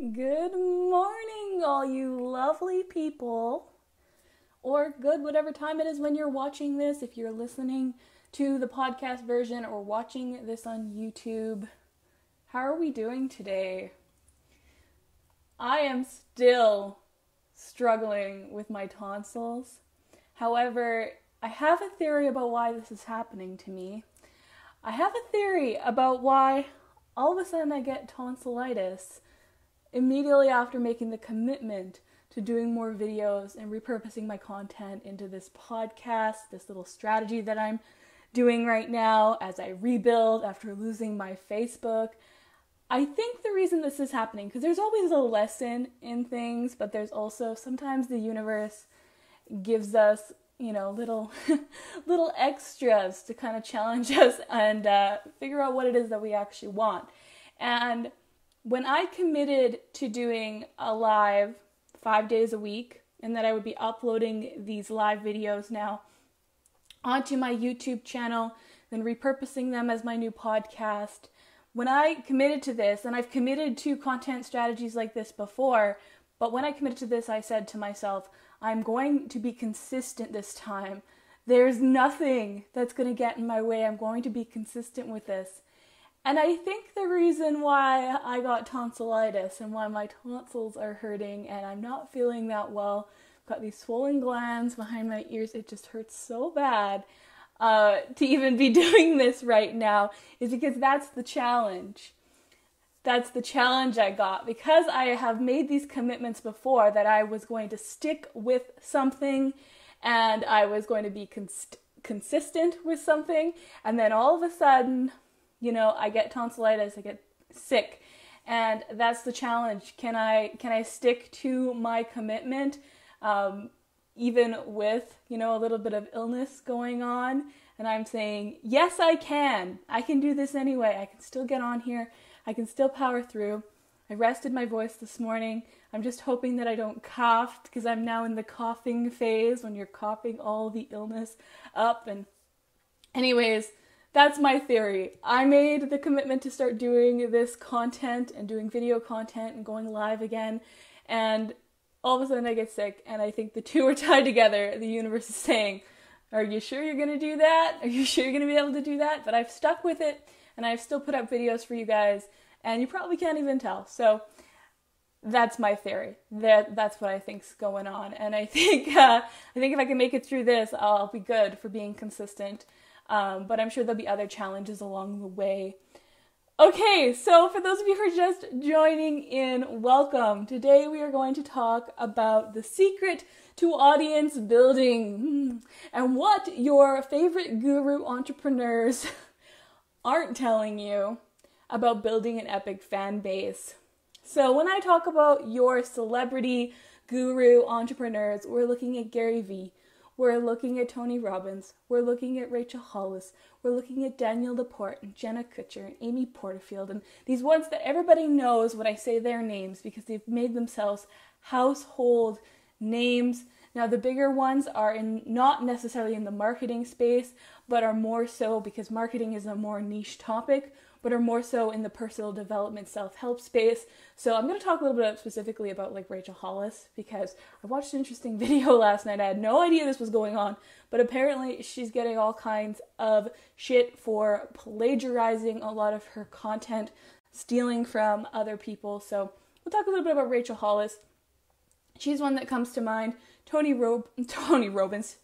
Good morning, all you lovely people. Or good, whatever time it is when you're watching this, if you're listening to the podcast version or watching this on YouTube. How are we doing today? I am still struggling with my tonsils. However, I have a theory about why this is happening to me. I have a theory about why all of a sudden I get tonsillitis immediately after making the commitment to doing more videos and repurposing my content into this podcast, this little strategy that I'm doing right now as I rebuild after losing my Facebook. I think the reason this is happening, because there's always a lesson in things, but there's also sometimes the universe gives us, you know, little little extras to kind of challenge us and uh, figure out what it is that we actually want. And when I committed to doing a live five days a week and that I would be uploading these live videos now onto my YouTube channel, then repurposing them as my new podcast. When I committed to this, and I've committed to content strategies like this before, but when I committed to this, I said to myself, I'm going to be consistent this time. There's nothing that's going to get in my way. I'm going to be consistent with this. And I think the reason why I got tonsillitis and why my tonsils are hurting and I'm not feeling that well, I've got these swollen glands behind my ears, it just hurts so bad uh, to even be doing this right now, is because that's the challenge. That's the challenge I got because I have made these commitments before that I was going to stick with something and I was going to be cons- consistent with something, and then all of a sudden, you know, I get tonsillitis, I get sick. And that's the challenge. Can I can I stick to my commitment um, even with, you know, a little bit of illness going on? And I'm saying, yes, I can. I can do this anyway. I can still get on here. I can still power through. I rested my voice this morning. I'm just hoping that I don't cough because I'm now in the coughing phase when you're coughing all the illness up. And, anyways, that's my theory. I made the commitment to start doing this content and doing video content and going live again. And all of a sudden I get sick, and I think the two are tied together. The universe is saying, Are you sure you're to do that? Are you sure you're to be able to do that? But I've stuck with it, and I've still put up videos for you guys, and you probably can't even tell. So that's my theory. That that's what I think's going on, and I think uh, I think if I can make it through this, I'll be good for being consistent. Um, but I'm sure there'll be other challenges along the way. Okay, so for those of you who are just joining in, welcome. Today we are going to talk about the secret to audience building hmm, and what your favorite guru entrepreneurs aren't telling you about building an epic fan base. So, when I talk about your celebrity guru entrepreneurs, we're looking at Gary Vee, we're looking at Tony Robbins. We're looking at Rachel Hollis. We're looking at Danielle LaPorte and Jenna Kutcher and Amy Porterfield and these ones that everybody knows when I say their names because they've made themselves household names. Now the bigger ones are in not necessarily in the marketing space, but are more so because marketing is a more niche topic but are more so in the personal development self-help space. So I'm going to talk a little bit specifically about like Rachel Hollis because I watched an interesting video last night. I had no idea this was going on, but apparently she's getting all kinds of shit for plagiarizing a lot of her content, stealing from other people. So we'll talk a little bit about Rachel Hollis. She's one that comes to mind. Tony Rob Tony Robbins.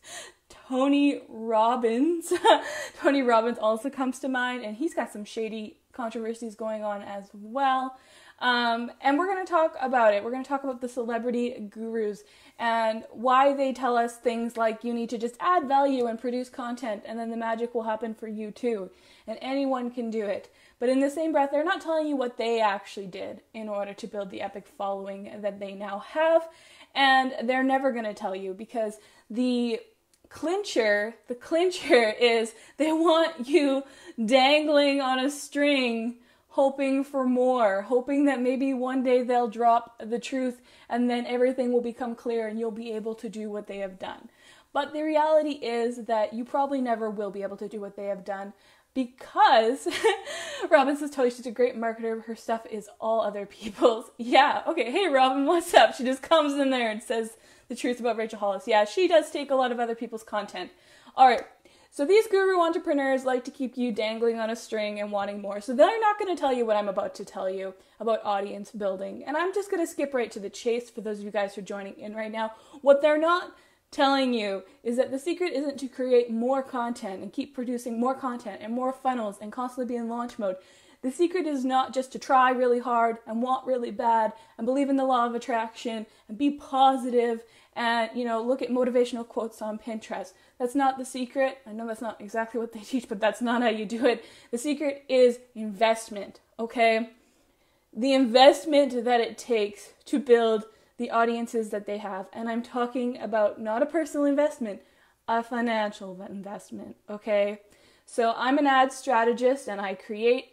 Tony Robbins. Tony Robbins also comes to mind, and he's got some shady controversies going on as well. Um, and we're going to talk about it. We're going to talk about the celebrity gurus and why they tell us things like you need to just add value and produce content, and then the magic will happen for you too. And anyone can do it. But in the same breath, they're not telling you what they actually did in order to build the epic following that they now have. And they're never going to tell you because the clincher, the clincher is they want you dangling on a string, hoping for more, hoping that maybe one day they'll drop the truth and then everything will become clear and you'll be able to do what they have done. But the reality is that you probably never will be able to do what they have done because Robin says totally she's a great marketer. Her stuff is all other people's. Yeah, okay. Hey Robin, what's up? She just comes in there and says the truth about Rachel Hollis. Yeah, she does take a lot of other people's content. All right. So these guru entrepreneurs like to keep you dangling on a string and wanting more. So they're not going to tell you what I'm about to tell you about audience building. And I'm just going to skip right to the chase for those of you guys who are joining in right now. What they're not telling you is that the secret isn't to create more content and keep producing more content and more funnels and constantly be in launch mode. The secret is not just to try really hard and want really bad and believe in the law of attraction and be positive and you know look at motivational quotes on Pinterest. That's not the secret. I know that's not exactly what they teach, but that's not how you do it. The secret is investment, okay? The investment that it takes to build the audiences that they have. And I'm talking about not a personal investment, a financial investment, okay? So I'm an ad strategist and I create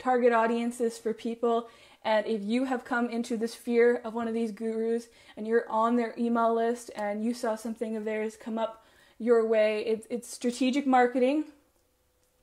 target audiences for people. And if you have come into this fear of one of these gurus and you're on their email list and you saw something of theirs come up your way, it's, it's strategic marketing.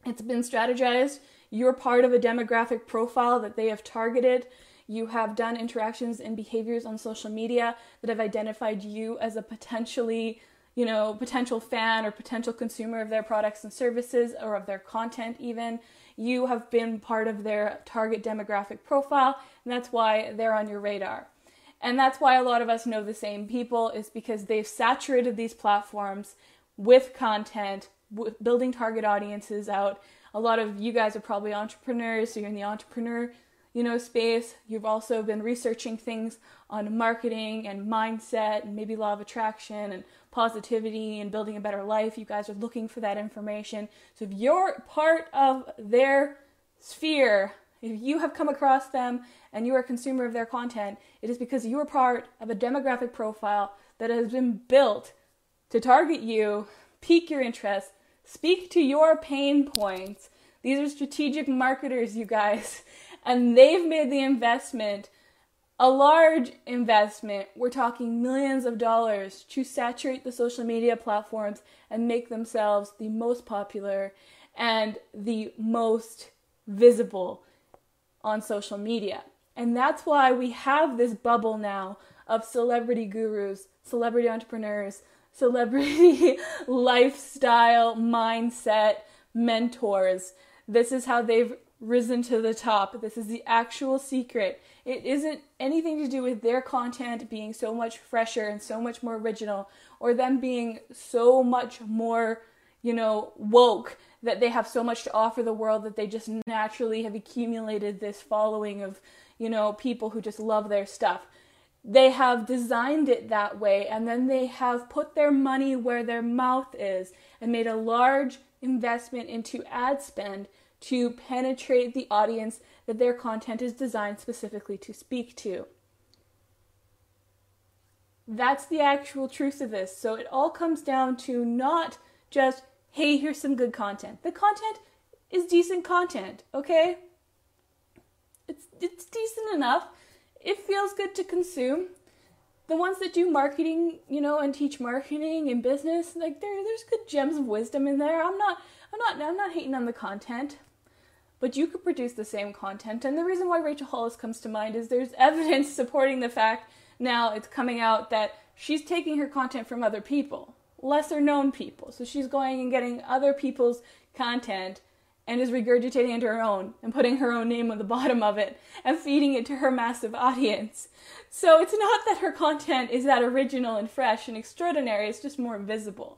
It's been strategized. You're part of a demographic profile that they have targeted you have done interactions and behaviors on social media that have identified you as a potentially you know potential fan or potential consumer of their products and services or of their content even you have been part of their target demographic profile and that's why they're on your radar. And that's why a lot of us know the same people is because they've saturated these platforms with content building target audiences out. A lot of you guys are probably entrepreneurs so you're in the entrepreneur you know space. You've also been researching things on marketing and mindset and maybe law of attraction and positivity and building a better life. You guys are looking for that information. So if you're part of their sphere if you have come across them and you are a consumer of their content it is because you are part of a demographic profile that has been built to target you pique your interest speak to your pain points. These are strategic marketers you guys and they've made the investment a large investment. We're talking millions of dollars to saturate the social media platforms and make themselves the most popular and the most visible on social media. And that's why we have this bubble now of celebrity gurus, celebrity entrepreneurs, celebrity lifestyle mindset mentors. This is how they've risen to the top. This is the actual secret. It isn't anything to do with their content being so much fresher and so much more original or them being so much more, you know, woke that they have so much to offer the world that they just naturally have accumulated this following of, you know, people who just love their stuff. They have designed it that way and then they have put their money where their mouth is and made a large investment into ad spend to penetrate the audience that their content is designed specifically to speak to. That's the actual truth of this. So it all comes down to not just, hey, here's some good content. The content is decent content, okay? It's it's decent enough. It feels good to consume. The ones that do marketing, you know, and teach marketing and business, like there there's good gems of wisdom in there. I'm not I'm not I'm not hating on the content but you could produce the same content. And the reason why Rachel Hollis comes to mind is there's evidence supporting the fact now it's coming out that she's taking her content from other people, lesser known people. So she's going and getting other people's content and is regurgitating into her own and putting her own name on the bottom of it and feeding it to her massive audience. So it's not that her content is that original and fresh and extraordinary, it's just more visible.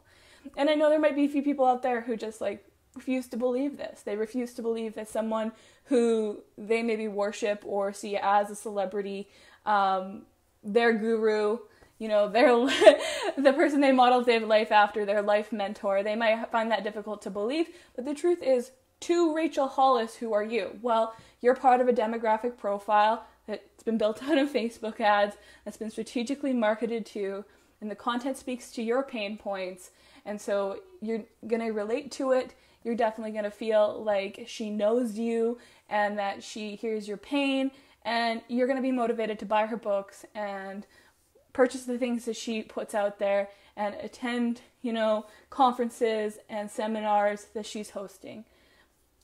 And I know there might be a few people out there who just like refuse to believe this. They refuse to believe that someone who they maybe worship or see as a celebrity, um, their guru, you know, their the person they model their life after, their life mentor, they might find that difficult to believe. But the truth is, to Rachel Hollis, who are you? Well, you're part of a demographic profile that's been built out of Facebook ads, that's been strategically marketed to, and the content speaks to your pain points. And so you're going to relate to it you're definitely going to feel like she knows you and that she hears your pain and you're going to be motivated to buy her books and purchase the things that she puts out there and attend, you know, conferences and seminars that she's hosting.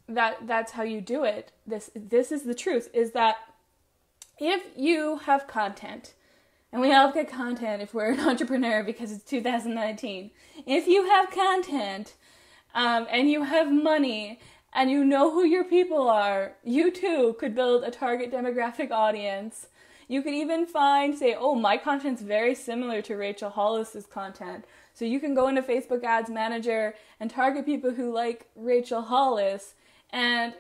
that that's how you do it. This this is the truth is that if you have content and we all get content if we're an entrepreneur because it's 2019. If you have content um, and you have money and you know who your people are, you too could build a target demographic audience. You could even find, say, oh, my content's very similar to Rachel Hollis's content. So you can go into Facebook Ads Manager and target people who like Rachel Hollis, and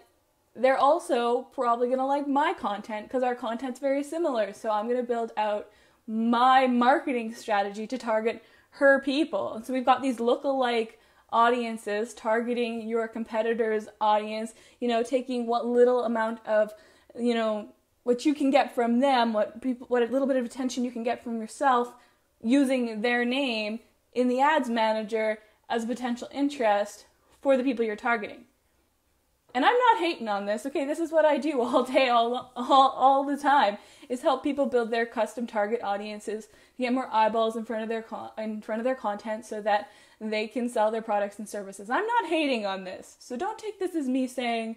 they're also probably to like my content because our content's very similar. So I'm to build out my marketing strategy to target her people. So we've got these look-alike audiences targeting your competitor's audience, you know, taking what little amount of, you know, what you can get from them, what people what a little bit of attention you can get from yourself using their name in the ads manager as a potential interest for the people you're targeting. And I'm not hating on this. Okay, this is what I do all day all all all the time is help people build their custom target audiences, get more eyeballs in front of their con- in front of their content so that they can sell their products and services. I'm not hating on this. So don't take this as me saying,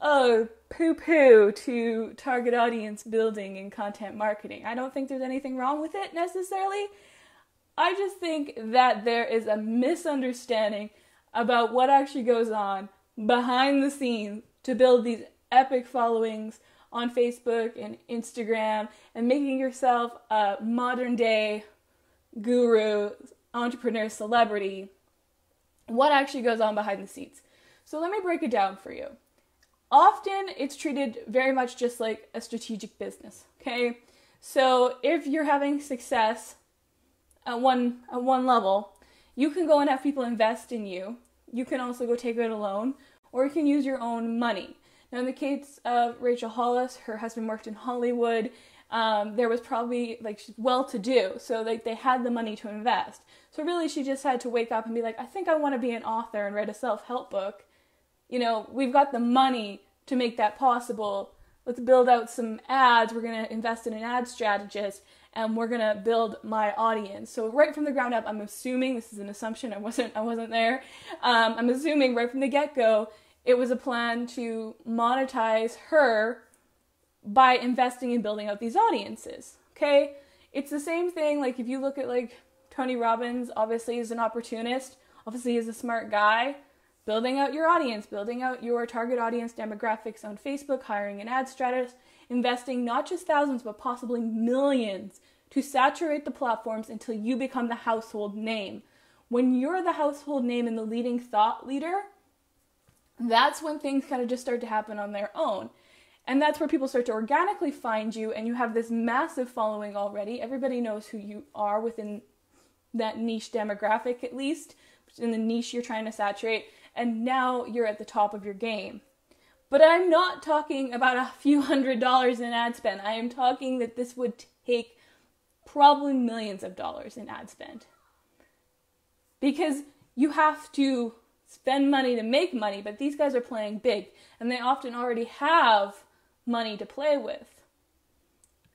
"Oh, poo-poo to target audience building and content marketing." I don't think there's anything wrong with it necessarily. I just think that there is a misunderstanding about what actually goes on behind the scenes to build these epic followings on Facebook and Instagram and making yourself a modern day guru, entrepreneur, celebrity, what actually goes on behind the scenes. So let me break it down for you. Often it's treated very much just like a strategic business, okay? So if you're having success at one at one level, you can go and have people invest in you. You can also go take it alone, or you can use your own money. Now, in the case of Rachel Hollis, her husband worked in Hollywood. Um, there was probably like she's well to do, so like they had the money to invest. So really, she just had to wake up and be like, I think I want to be an author and write a self help book. You know, we've got the money to make that possible. Let's build out some ads. We're going to invest in an ad strategist and we're to build my audience. So right from the ground up, I'm assuming this is an assumption. I wasn't I wasn't there. Um, I'm assuming right from the get go it was a plan to monetize her by investing in building out these audiences. Okay? It's the same thing like if you look at like Tony Robbins obviously is an opportunist, obviously is a smart guy, building out your audience, building out your target audience demographics on Facebook, hiring an ad strategist, investing not just thousands but possibly millions to saturate the platforms until you become the household name. When you're the household name and the leading thought leader, that's when things kind of just start to happen on their own. And that's where people start to organically find you, and you have this massive following already. Everybody knows who you are within that niche demographic, at least, in the niche you're trying to saturate, and now you're at the top of your game. But I'm not talking about a few hundred dollars in ad spend. I am talking that this would take probably millions of dollars in ad spend. Because you have to spend money to make money, but these guys are playing big and they often already have money to play with.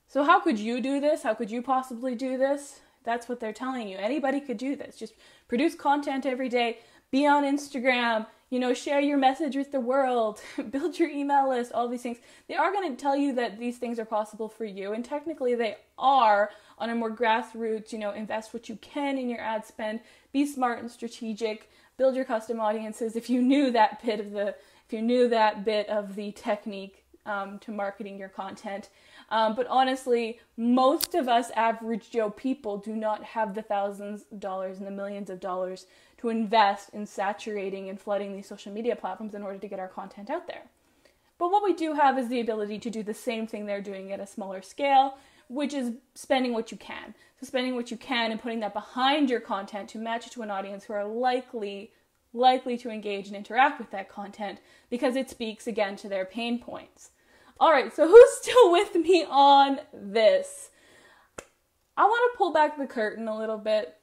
So, how could you do this? How could you possibly do this? That's what they're telling you. Anybody could do this. Just produce content every day, be on Instagram, you know, share your message with the world, build your email list, all these things. They are going to tell you that these things are possible for you, and technically they are on a more grassroots, you know, invest what you can in your ad spend, be smart and strategic, build your custom audiences if you knew that bit of the if you knew that bit of the technique um, to marketing your content. Um, but honestly, most of us average Joe people do not have the thousands of dollars and the millions of dollars to invest in saturating and flooding these social media platforms in order to get our content out there. But what we do have is the ability to do the same thing they're doing at a smaller scale, which is spending what you can. So spending what you can and putting that behind your content to match it to an audience who are likely likely to engage and interact with that content because it speaks again to their pain points. All right, so who's still with me on this? I want to pull back the curtain a little bit.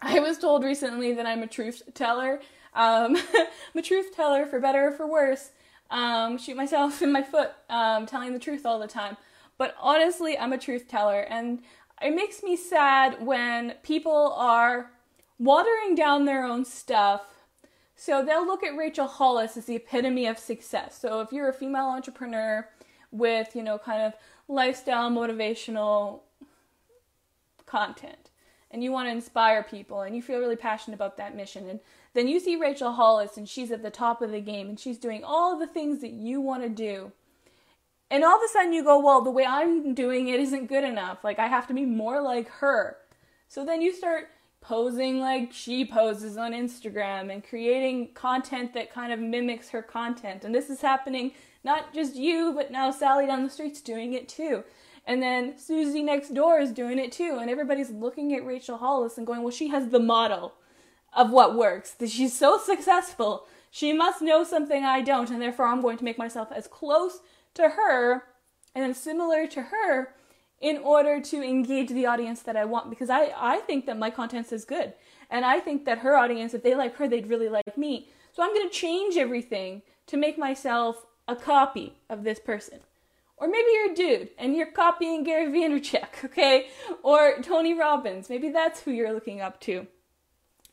I was told recently that I'm a truth teller. Um, I'm a truth teller for better or for worse. Um, shoot myself in my foot, um, telling the truth all the time. But honestly, I'm a truth teller, and it makes me sad when people are watering down their own stuff So they'll look at Rachel Hollis as the epitome of success. So if you're a female entrepreneur with, you know, kind of lifestyle motivational content and you want to inspire people and you feel really passionate about that mission and then you see Rachel Hollis and she's at the top of the game and she's doing all the things that you want to do. And all of a sudden you go, well, the way I'm doing it isn't good enough. Like I have to be more like her. So then you start posing like she poses on Instagram and creating content that kind of mimics her content. And this is happening not just you, but now Sally down the street's doing it too. And then Susie next door is doing it too. And everybody's looking at Rachel Hollis and going, well, she has the model of what works. She's so successful. She must know something I don't. And therefore, I'm going to make myself as close to her and similar to her in order to engage the audience that I want because I, I think that my content is good. And I think that her audience, if they like her, they'd really like me. So I'm going to change everything to make myself a copy of this person. Or maybe you're a dude and you're copying Gary Vaynerchuk, okay? Or Tony Robbins. Maybe that's who you're looking up to.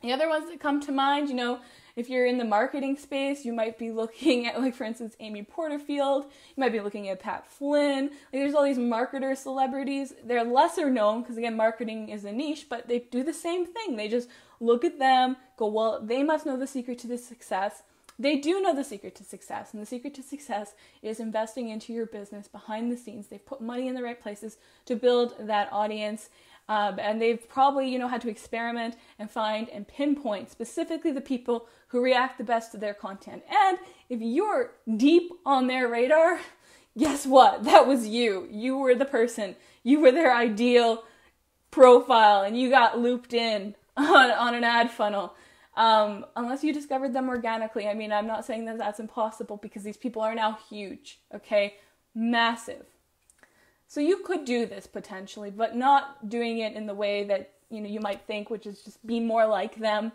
The other ones that come to mind, you know, if you're in the marketing space, you might be looking at, like, for instance, Amy Porterfield. You might be looking at Pat Flynn. Like, there's all these marketer celebrities. They're lesser known because, again, marketing is a niche, but they do the same thing. They just look at them, go, well, they must know the secret to this success. They do know the secret to success, and the secret to success is investing into your business behind the scenes. They've put money in the right places to build that audience um, and they've probably, you know, had to experiment and find and pinpoint specifically the people who react the best to their content. And if you're deep on their radar, guess what? That was you. You were the person. You were their ideal profile and you got looped in on, on an ad funnel. Um, unless you discovered them organically. I mean, I'm not saying that that's impossible because these people are now huge, okay? Massive. So you could do this potentially, but not doing it in the way that you know you might think, which is just be more like them,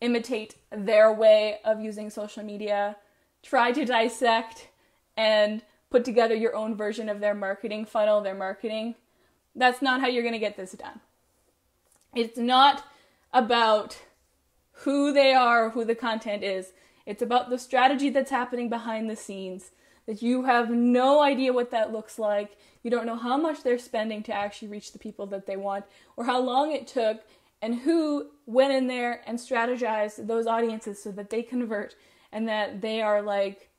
imitate their way of using social media, try to dissect and put together your own version of their marketing funnel, their marketing. That's not how you're going to get this done. It's not about who they are, who the content is. It's about the strategy that's happening behind the scenes that you have no idea what that looks like. You don't know how much they're spending to actually reach the people that they want, or how long it took, and who went in there and strategized those audiences so that they convert and that they are like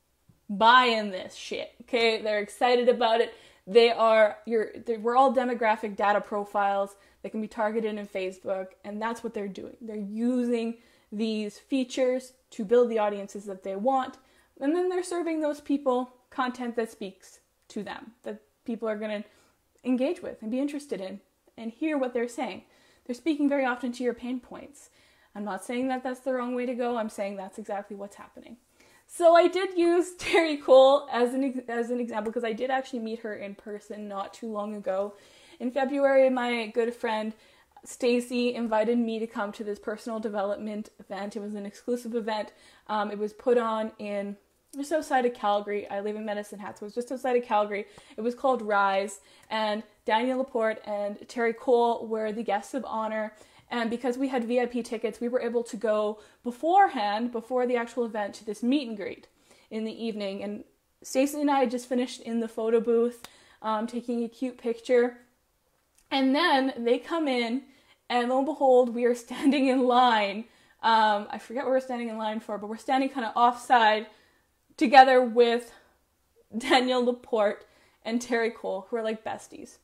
buying this shit. Okay, they're excited about it. They are you're we're all demographic data profiles that can be targeted in Facebook, and that's what they're doing. They're using these features to build the audiences that they want, and then they're serving those people content that speaks to them, that people are going to engage with and be interested in and hear what they're saying. They're speaking very often to your pain points. I'm not saying that that's the wrong way to go. I'm saying that's exactly what's happening. So I did use Terri Cole as an as an example because I did actually meet her in person not too long ago. In February, my good friend Stacy invited me to come to this personal development event. It was an exclusive event. Um, it was put on in just outside of Calgary. I live in Medicine Hat, so it was just outside of Calgary. It was called Rise, and Danielle LaPorte and Terri Cole were the guests of honor. And because we had VIP tickets, we were able to go beforehand, before the actual event, to this meet and greet in the evening. And Stacey and I just finished in the photo booth, um, taking a cute picture. And then they come in, and lo and behold, we are standing in line. Um, I forget what we're standing in line for, but we're standing kind of offside together with Danielle LaPorte and Terri Cole, who are like besties.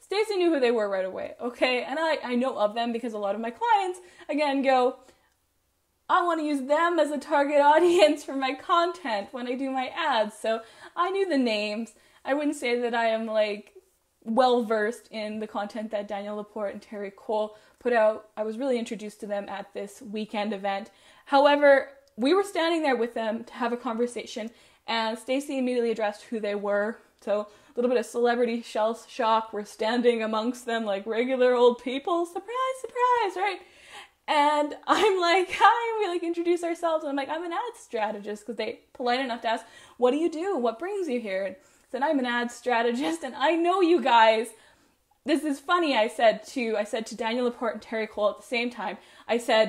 Stacy knew who they were right away, okay? And I, I know of them because a lot of my clients, again, go, I want to use them as a target audience for my content when I do my ads. So I knew the names. I wouldn't say that I am like well versed in the content that Danielle LaPorte and Terri Cole put out. I was really introduced to them at this weekend event. However, we were standing there with them to have a conversation, and Stacy immediately addressed who they were. So a little bit of celebrity shell shock. We're standing amongst them like regular old people. Surprise, surprise, right? And I'm like, hi, we like introduce ourselves. And I'm like, I'm an ad strategist because they polite enough to ask, what do you do? What brings you here? And said, I'm an ad strategist and I know you guys. This is funny, I said to I said to Danielle LaPorte and Terri Cole at the same time. I said,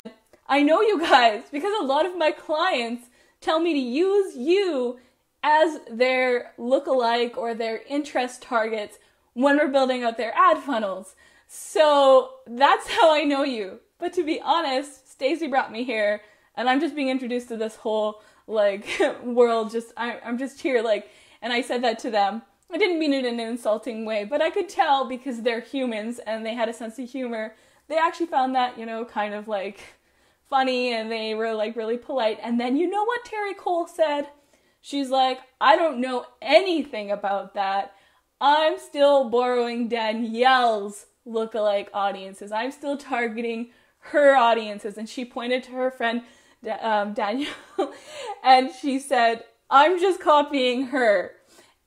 I know you guys because a lot of my clients tell me to use you as their look-alike or their interest targets when we're building out their ad funnels. So that's how I know you. But to be honest, Stacy brought me here and I'm just being introduced to this whole like world just I, I'm just here like and I said that to them. I didn't mean it in an insulting way, but I could tell because they're humans and they had a sense of humor. They actually found that, you know, kind of like funny and they were like really polite. And then you know what Terri Cole said? She's like, I don't know anything about that. I'm still borrowing Danielle's lookalike audiences. I'm still targeting her audiences. And she pointed to her friend um, Danielle and she said, I'm just copying her.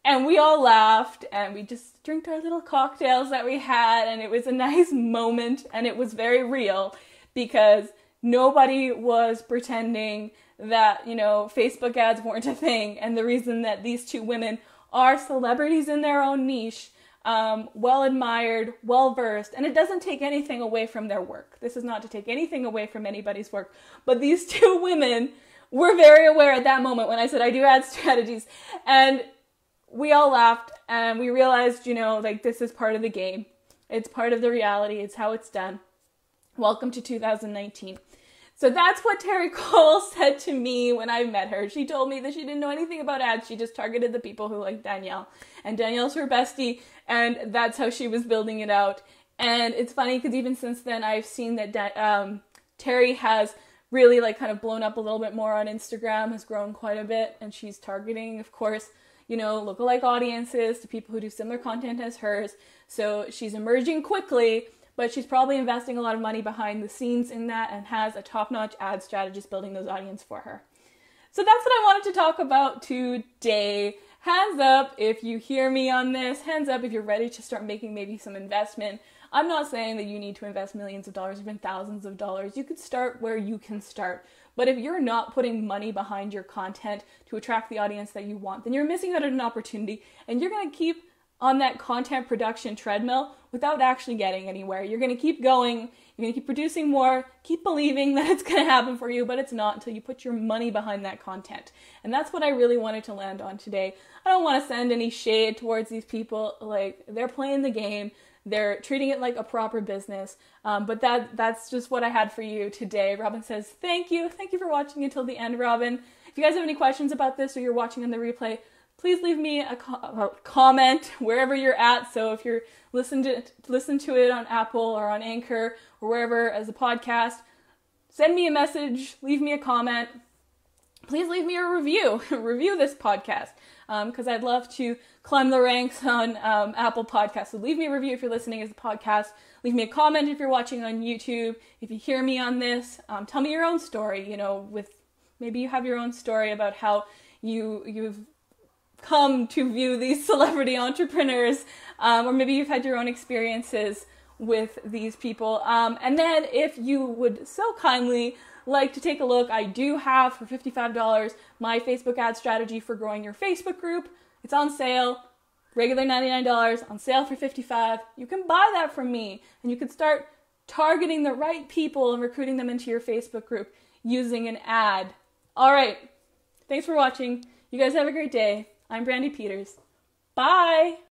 And we all laughed and we just drank our little cocktails that we had. And it was a nice moment and it was very real because nobody was pretending that, you know, Facebook ads weren't a thing. And the reason that these two women are celebrities in their own niche, um, well admired, well versed, and it doesn't take anything away from their work. This is not to take anything away from anybody's work, but these two women were very aware at that moment when I said I do ad strategies, and we all laughed and we realized, you know, like this is part of the game. It's part of the reality. It's how it's done. Welcome to 2019. So that's what Terri Cole said to me when I met her. She told me that she didn't know anything about ads. She just targeted the people who like Danielle. And Danielle's her bestie, and that's how she was building it out. And it's funny because even since then, I've seen that um, Terri has really like kind of blown up a little bit more on Instagram, has grown quite a bit, and she's targeting, of course, you know, lookalike audiences to people who do similar content as hers. So she's emerging quickly but she's probably investing a lot of money behind the scenes in that and has a top notch ad strategist building those audience for her. So that's what I wanted to talk about today. Hands up if you hear me on this, hands up if you're ready to start making maybe some investment. I'm not saying that you need to invest millions of dollars, even thousands of dollars. You could start where you can start. But if you're not putting money behind your content to attract the audience that you want, then you're missing out on an opportunity and you're going to keep on that content production treadmill without actually getting anywhere. You're going to keep going, you're going to keep producing more, keep believing that it's going to happen for you, but it's not until you put your money behind that content. And that's what I really wanted to land on today. I don't want to send any shade towards these people. Like, they're playing the game. They're treating it like a proper business, um, but that that's just what I had for you today. Robin says, "Thank you, thank you for watching until the end, Robin. If you guys have any questions about this or you're watching on the replay, please leave me a, co- a comment wherever you're at. So if you're listening to listen to it on Apple or on Anchor or wherever as a podcast, send me a message, leave me a comment. Please leave me a review. review this podcast because um, I'd love to climb the ranks on um, Apple Podcasts. So leave me a review if you're listening as a podcast. Leave me a comment if you're watching on YouTube. If you hear me on this, um, tell me your own story. You know, with maybe you have your own story about how you you've come to view these celebrity entrepreneurs, um, or maybe you've had your own experiences with these people. Um, and then, if you would so kindly like to take a look, I do have for $55 my Facebook ad strategy for growing your Facebook group. It's on sale, regular $99, on sale for $55. You can buy that from me, and you can start targeting the right people and recruiting them into your Facebook group using an ad. All right, thanks for watching. You guys have a great day. I'm Brandy Peters. Bye!